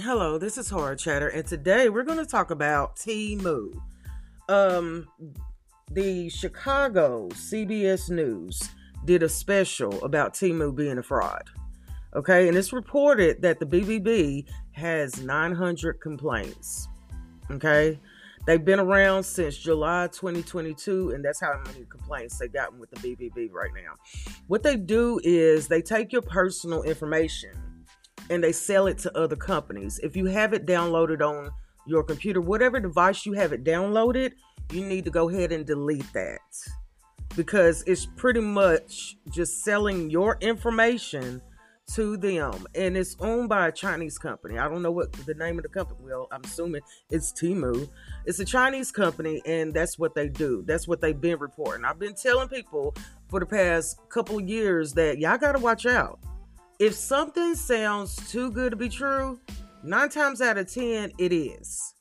Hello, this is Horror Chatter, and today we're going to talk about Temu. Um, the Chicago CBS News did a special about Temu being a fraud. Okay, and it's reported that the BBB has 900 complaints. Okay, they've been around since July 2022, and that's how many complaints they've gotten with the BBB right now. What they do is they take your personal information and they sell it to other companies. If you have it downloaded on your computer, whatever device you have it downloaded, you need to go ahead and delete that because it's pretty much just selling your information to them and it's owned by a Chinese company. I don't know what the name of the company. Well, I'm assuming it's Temu. It's a Chinese company and that's what they do. That's what they've been reporting. I've been telling people for the past couple years that y'all got to watch out if something sounds too good to be true, nine times out of ten, it is.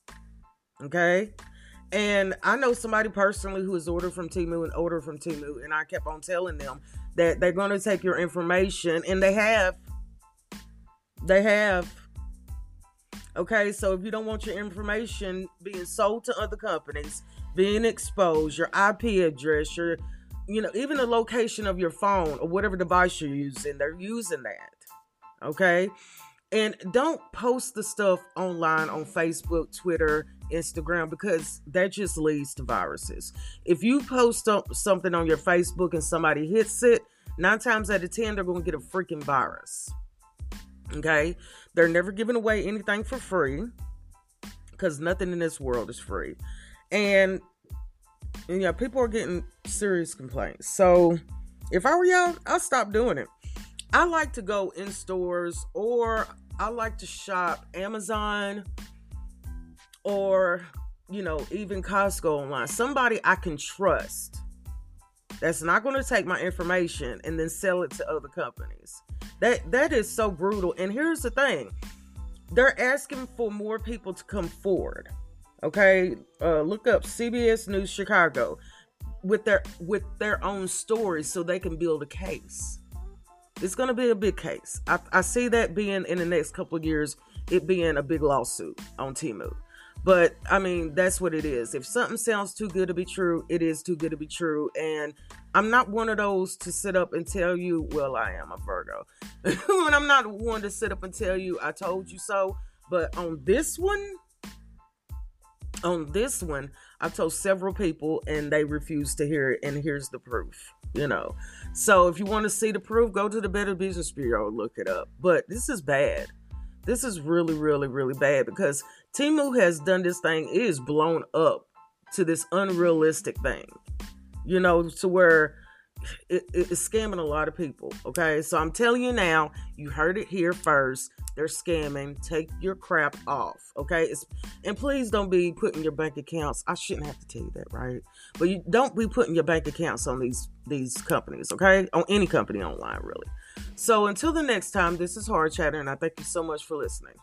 Okay? And I know somebody personally who has ordered from Temu and ordered from Temu, and I kept on telling them that they're going to take your information, and they have. They have. Okay, so if you don't want your information being sold to other companies, being exposed, your IP address, your you know, even the location of your phone or whatever device you're using, they're using that. Okay. And don't post the stuff online on Facebook, Twitter, Instagram because that just leads to viruses. If you post something on your Facebook and somebody hits it, nine times out of 10, they're going to get a freaking virus. Okay. They're never giving away anything for free because nothing in this world is free. And and yeah, people are getting serious complaints. So if I were y'all, I'll stop doing it. I like to go in stores or I like to shop Amazon or you know, even Costco online. Somebody I can trust that's not going to take my information and then sell it to other companies. That that is so brutal. And here's the thing. They're asking for more people to come forward. Okay, uh, look up CBS News Chicago with their with their own stories so they can build a case. It's going to be a big case. I, I see that being in the next couple of years, it being a big lawsuit on Temu. But I mean, that's what it is. If something sounds too good to be true, it is too good to be true. And I'm not one of those to sit up and tell you, well, I am a Virgo. and I'm not one to sit up and tell you, I told you so. But on this one, on this one, I've told several people and they refuse to hear it. And here's the proof, you know. So if you want to see the proof, go to the Better Business Bureau, look it up. But this is bad. This is really, really, really bad because Temu has done this thing. It is blown up to this unrealistic thing, you know, to where it, it's scamming a lot of people. Okay, so I'm telling you now, you heard it here first. They're scamming. Take your crap off. Okay, it's and please don't be putting your bank accounts. I shouldn't have to tell you that, right? But you don't be putting your bank accounts on these these companies. Okay, on any company online, really. So until the next time, this is Hard Chatter, and I thank you so much for listening.